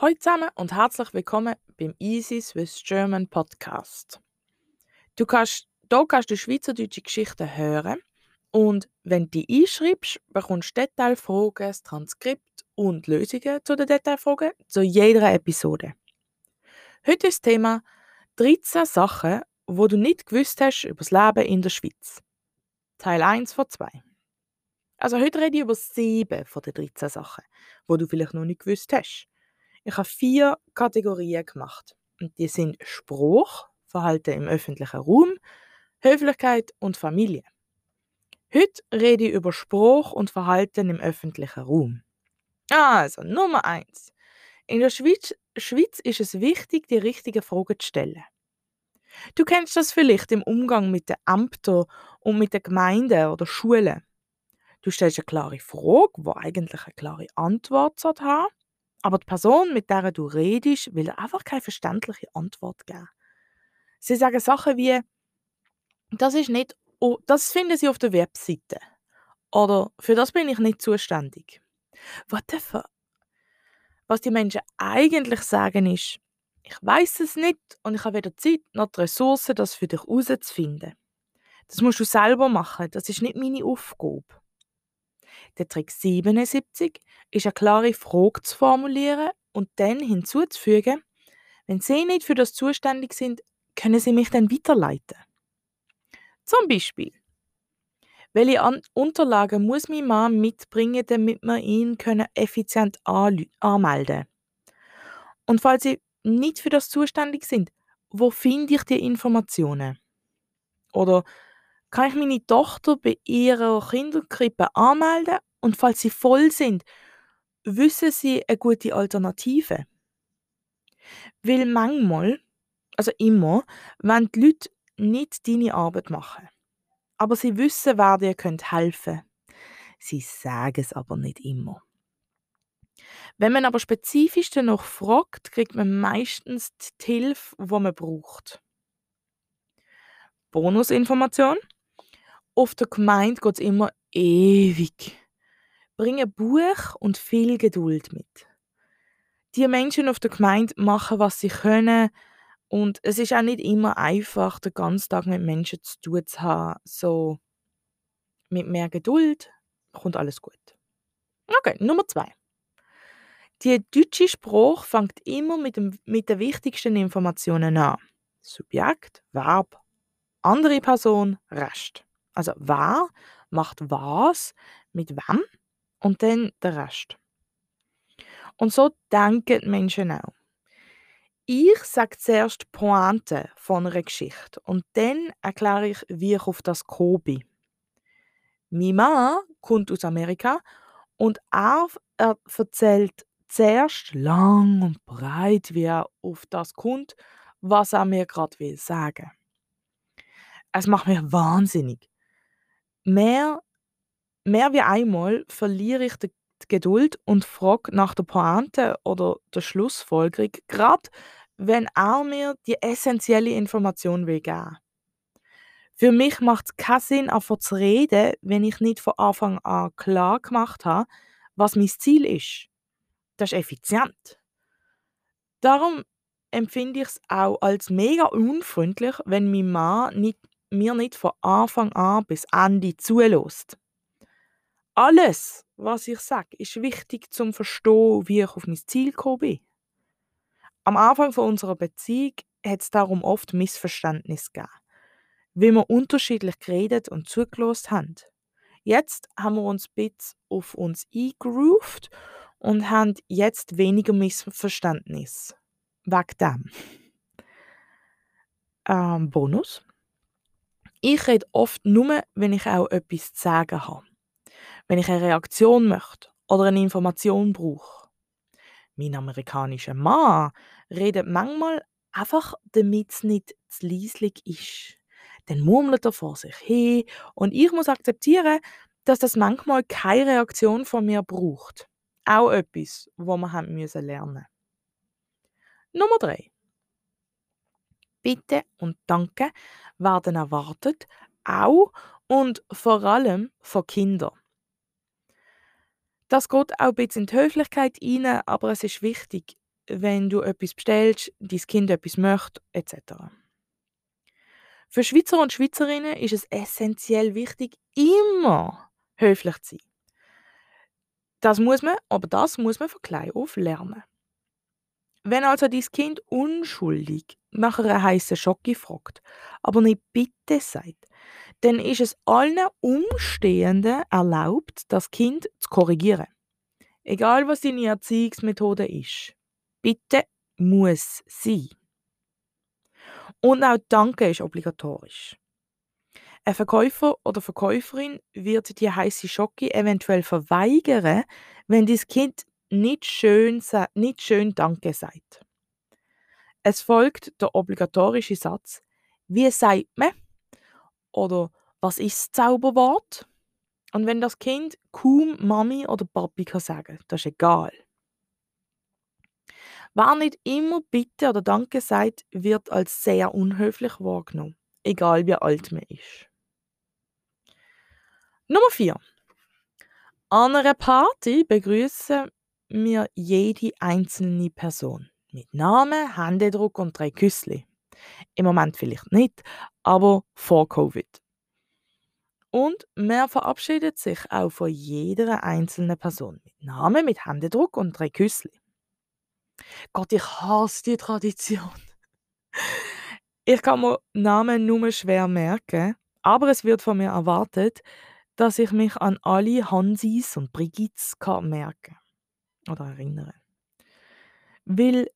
Hallo zusammen und herzlich willkommen beim Easy Swiss German Podcast. Du kannst, hier kannst du schweizerdeutsche Geschichten hören und wenn du die einschreibst, bekommst du Detailfragen, das Transkript und Lösungen zu den Detailfragen zu jeder Episode. Heute ist das Thema 13 Sachen, wo du nicht gewusst hast über das Leben in der Schweiz. Teil 1 von 2. Also heute rede ich über sieben von den 13 Sachen, wo du vielleicht noch nicht gewusst hast. Ich habe vier Kategorien gemacht. Und die sind Spruch, Verhalten im öffentlichen Raum, Höflichkeit und Familie. Heute rede ich über Spruch und Verhalten im öffentlichen Raum. Also, Nummer eins. In der Schweiz, Schweiz ist es wichtig, die richtigen Fragen zu stellen. Du kennst das vielleicht im Umgang mit den Ämtern und mit den Gemeinden oder Schulen. Du stellst eine klare Frage, die eigentlich eine klare Antwort haben aber die Person, mit der du redest, will einfach keine verständliche Antwort geben. Sie sagen Sachen wie, das ist nicht, das finden sie auf der Webseite. Oder für das bin ich nicht zuständig. What the fuck? Was die Menschen eigentlich sagen ist, ich weiß es nicht und ich habe weder Zeit noch die Ressourcen, das für dich herauszufinden. Das musst du selber machen, das ist nicht meine Aufgabe. Der Trick 77 ist eine klare Frage zu formulieren und dann hinzuzufügen, wenn Sie nicht für das zuständig sind, können Sie mich dann weiterleiten. Zum Beispiel, welche An Unterlagen muss mein Mann mitbringen, damit wir ihn können effizient anmelden? Und falls Sie nicht für das zuständig sind, wo finde ich die Informationen? Oder kann ich meine Tochter bei ihrer Kinderkrippe anmelden und falls sie voll sind, wissen sie eine gute Alternative. Weil manchmal, also immer, wenn die Leute nicht deine Arbeit machen. Aber sie wissen, wer dir helfen könnte. Sie sagen es aber nicht immer. Wenn man aber spezifisch danach fragt, kriegt man meistens die Hilfe, die man braucht. Bonusinformation. Auf der Gemeinde geht es immer ewig. Bring Buch und viel Geduld mit. Die Menschen auf der Gemeinde machen, was sie können. Und es ist auch nicht immer einfach, den ganzen Tag mit Menschen zu tun zu haben. So, mit mehr Geduld kommt alles gut. Okay, Nummer zwei. Die deutsche Sprache fängt immer mit, dem, mit den wichtigsten Informationen an. Subjekt, Verb, andere Person, Rest. Also wer macht was, mit wem und dann der Rest. Und so denken die Menschen auch. Ich sage zuerst die Pointe von einer Geschichte und dann erkläre ich, wie ich auf das gekommen bin. Mein Mann kommt aus Amerika und er, er erzählt zuerst lang und breit, wie er auf das kommt, was er mir gerade will sagen. Es macht mich wahnsinnig. Mehr, mehr wie einmal verliere ich die Geduld und frage nach der Pointe oder der Schlussfolgerung, gerade wenn er mir die essentielle Information will geben. Für mich macht es keinen Sinn, einfach zu reden, wenn ich nicht von Anfang an klar gemacht habe, was mein Ziel ist. Das ist effizient. Darum empfinde ich es auch als mega unfreundlich, wenn mein Mann nicht mir nicht von Anfang an bis Ende zulässt. Alles, was ich sage, ist wichtig zum Verstehen, wie ich auf mein Ziel gekommen bin. Am Anfang von unserer Beziehung hat es darum oft Missverständnis gegeben, wie wir unterschiedlich geredet und zugelost haben. Jetzt haben wir uns ein bisschen auf uns eingegroovt und haben jetzt weniger Missverständnis. Wegen dem. Ähm, Bonus. Ich rede oft nur, wenn ich auch etwas zu sagen habe. Wenn ich eine Reaktion möchte oder eine Information brauche. Mein amerikanischer Mann redet manchmal einfach, damit es nicht zu leislich ist. Dann murmelt er vor sich hin und ich muss akzeptieren, dass das manchmal keine Reaktion von mir braucht. Auch etwas, wo wir haben müssen lernen. Nummer drei. Bitte und Danke werden erwartet, auch und vor allem von Kindern. Das geht auch ein bisschen in die Höflichkeit rein, aber es ist wichtig. wenn du etwas bestellst, dein Kind etwas möchte, etc. Für Schweizer und Schweizerinnen ist es essentiell wichtig, immer höflich zu sein. Das muss man, aber das muss man von klein auf lernen. Wenn also dein Kind unschuldig nach einer heißen Schocke fragt, aber nicht bitte sagt, dann ist es allen Umstehenden erlaubt, das Kind zu korrigieren. Egal was deine Erziehungsmethode ist. Bitte muss sein. Und auch Danke ist obligatorisch. Ein Verkäufer oder Verkäuferin wird die heiße Schocke eventuell verweigern, wenn das Kind nicht schön, nicht schön Danke sagt. Es folgt der obligatorische Satz, wie sagt man? Oder was ist das Zauberwort? Und wenn das Kind kaum Mami oder Papi kann sagen, das ist egal. Wer nicht immer Bitte oder Danke sagt, wird als sehr unhöflich wahrgenommen, egal wie alt man ist. Nummer 4. An einer Party begrüßen wir jede einzelne Person. Mit Namen, Händedruck und drei Küssli. Im Moment vielleicht nicht, aber vor Covid. Und man verabschiedet sich auch von jeder einzelnen Person. Mit Namen, mit Händedruck und drei Küssli. Gott, ich hasse die Tradition. Ich kann mir Namen nur schwer merken, aber es wird von mir erwartet, dass ich mich an alle Hansis und Brigittes merken kann oder erinnere. Weil,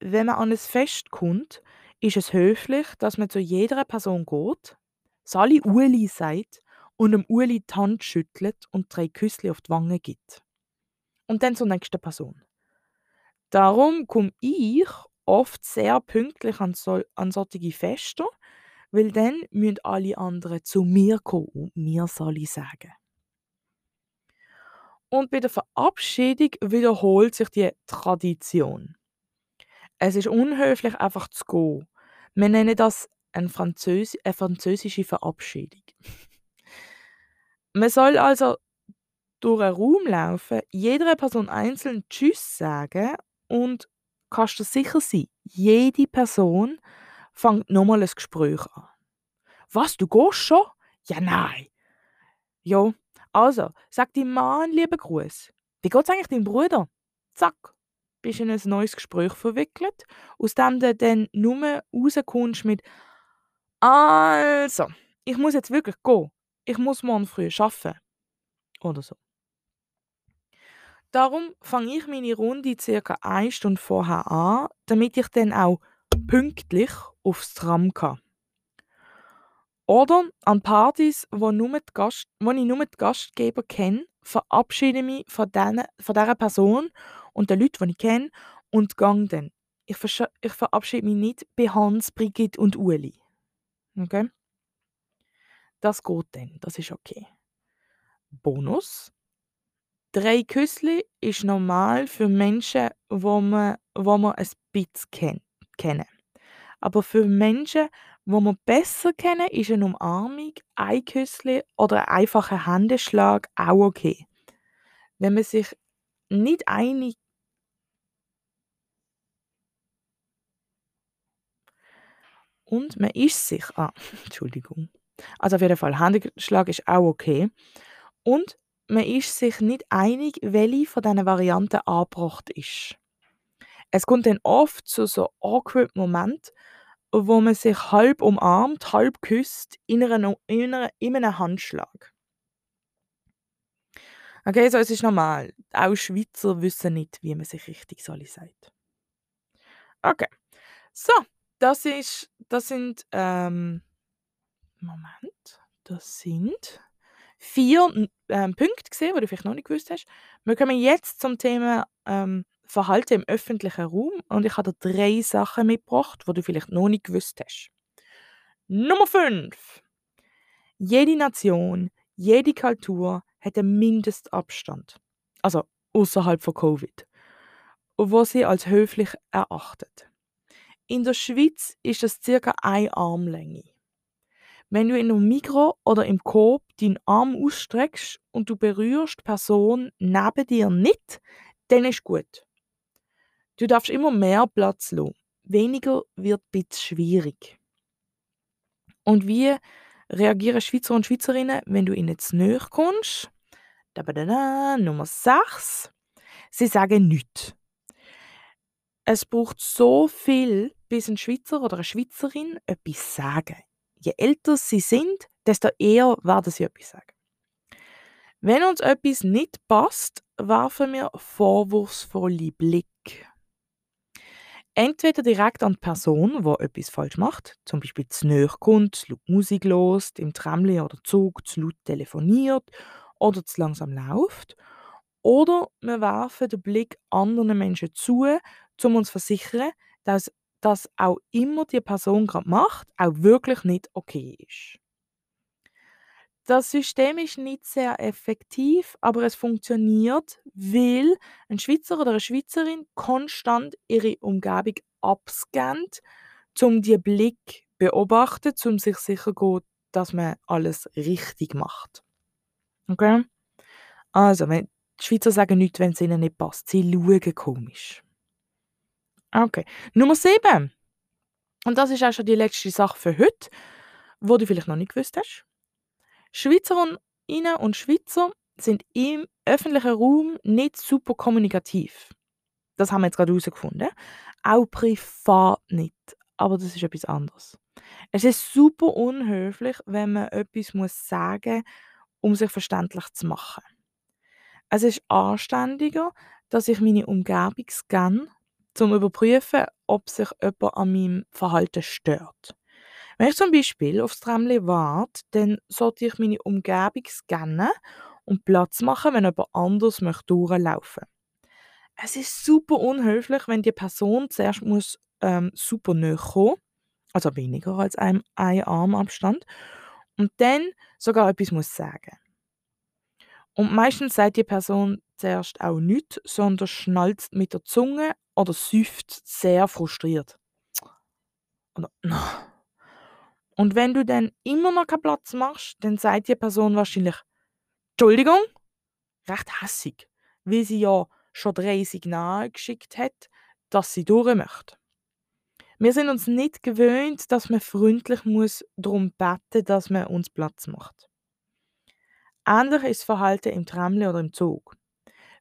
wenn man an ein Fest kommt, ist es höflich, dass man zu jeder Person geht, Sali Uli sagt und dem Uli die Hand schüttelt und drei Küssli auf die Wange gibt. Und dann zur nächsten Person. Darum komme ich oft sehr pünktlich an, so, an solche Feste weil dann müssen alle anderen zu mir kommen und mir ich sagen. Und bei der Verabschiedung wiederholt sich die Tradition. Es ist unhöflich, einfach zu gehen. Wir nennen das eine, Französ eine französische Verabschiedung. Man soll also durch einen Raum laufen, jeder Person einzeln Tschüss sagen und kannst du sicher sein, jede Person fängt nochmal ein Gespräch an. Was, du gehst schon? Ja, nein. Jo, also, sag deinem Mann lieben Gruß. Wie geht's eigentlich deinem Bruder? Zack, bist in ein neues Gespräch verwickelt, aus dem du dann nur rauskommst mit «Also, ich muss jetzt wirklich gehen. Ich muss morgen früh arbeiten.» oder so. Darum fange ich meine Runde circa eine Stunde vorher an, damit ich dann auch pünktlich aufs Tram kann. Oder an Partys, wo, nur die Gast, wo ich nur die Gastgeber kenne, verabschiede ich mich von, den, von dieser Person und den Leuten, die ich kenne, und gehe dann. Ich, ich verabschiede mich nicht bei Hans, Brigitte und Uli. Okay? Das geht dann, das ist okay. Bonus. Drei Küssli ist normal für Menschen, wo man, man ein bisschen kennen. Aber für Menschen, wo man besser kennen, ist eine Umarmung, ein Küssli oder ein einfacher Händeschlag auch okay. Wenn man sich nicht einig und man ist sich, ah, Entschuldigung, also auf jeden Fall, Händeschlag ist auch okay. Und man ist sich nicht einig, welche von diesen Varianten angebracht ist. Es kommt dann oft zu so awkward Momenten, wo man sich halb umarmt, halb küsst in, einer, in, einem Handschlag. Okay, so es ist normal. Auch Schweizer wissen nicht, wie man sich richtig soll sagt. Okay. So, das ist, das sind, ähm, Moment, das sind vier ähm, Punkte gesehen, die du vielleicht noch nicht gewusst hast. Wir kommen jetzt zum Thema ähm, Verhalten im öffentlichen Raum und ich habe dir drei Sachen mitgebracht, die du vielleicht noch nicht gewusst hast. Nummer 5. Jede Nation, jede Kultur hat einen Mindestabstand, also außerhalb von Covid, wo sie als höflich erachtet. In der Schweiz ist das circa eine Armlänge. Wenn du in einem Mikro oder im Coop deinen Arm ausstreckst und du berührst die Person neben dir nicht, dann ist gut. Du darfst immer mehr Platz lassen. Weniger wird ein bisschen schwierig. Und wie reagieren Schweizer und Schweizerinnen, wenn du ihnen zu nahe kommst? Da, da, da, Nummer 6. Sie sagen nichts. Es braucht so viel, bis ein Schweizer oder eine Schweizerin etwas sagen. Je älter sie sind, desto eher werden sie etwas sagen. Wenn uns etwas nicht passt, werfen wir vorwurfsvolle Blick. Entweder direkt an die Person, die etwas falsch macht, zum Beispiel zu nahe kommt, zu laut Musik lost, im Tramli oder Zug zu laut telefoniert oder zu langsam läuft. Oder wir werfen den Blick anderen Menschen zu, um uns zu versichern, dass das auch immer die Person gerade macht, auch wirklich nicht okay ist. Das System ist nicht sehr effektiv, aber es funktioniert, weil ein Schweizer oder eine Schweizerin konstant ihre Umgebung abscannt, um die Blick beobachten, um sich sicher zu gehen, dass man alles richtig macht. Okay? Also, wenn die Schweizer sagen nichts, wenn es ihnen nicht passt. Sie schauen komisch. Okay. Nummer 7. Und das ist auch schon die letzte Sache für heute, wo du vielleicht noch nicht gewusst hast. Schweizerinnen und Schweizer sind im öffentlichen Raum nicht super kommunikativ. Das haben wir jetzt gerade herausgefunden. Auch privat nicht. Aber das ist etwas anderes. Es ist super unhöflich, wenn man etwas muss sagen muss, um sich verständlich zu machen. Es ist anständiger, dass ich meine Umgebung scanne, um zu überprüfen, ob sich jemand an meinem Verhalten stört. Wenn ich zum Beispiel aufs Tramli warte, dann sollte ich meine Umgebung scannen und Platz machen, wenn jemand anders möchte durchlaufen Es ist super unhöflich, wenn die Person zuerst muss, ähm, super nahe kommen, also weniger als ein, ein Armabstand, und dann sogar etwas muss sagen. Und meistens sagt die Person zuerst auch nichts, sondern schnalzt mit der Zunge oder süfft sehr frustriert. Oder, und wenn du dann immer noch keinen Platz machst, dann sagt die Person wahrscheinlich Entschuldigung, recht hässig, weil sie ja schon drei Signale geschickt hat, dass sie durch möchte. Wir sind uns nicht gewöhnt, dass man freundlich muss darum beten, dass man uns Platz macht. Ähnlich ist das Verhalten im Tramli oder im Zug.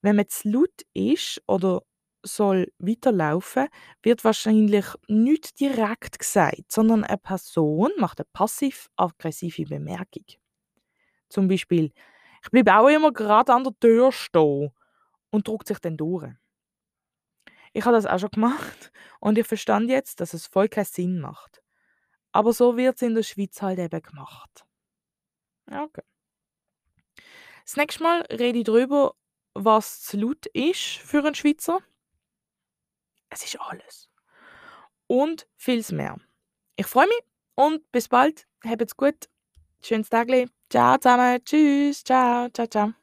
Wenn man zu laut ist oder soll weiterlaufen, wird wahrscheinlich nicht direkt gesagt, sondern eine Person macht eine passiv-aggressive Bemerkung. Zum Beispiel, ich bleibe auch immer gerade an der Tür stehen und druckt sich dann durch. Ich habe das auch schon gemacht und ich verstand jetzt, dass es voll keinen Sinn macht. Aber so wird es in der Schweiz halt eben gemacht. Okay. Das nächste Mal rede ich darüber, was zu laut ist für einen Schweizer es ist alles. Und vieles mehr. Ich freue mich und bis bald. Habt's gut. Schönes Tag. Ciao zusammen. Tschüss. Ciao. Ciao, ciao.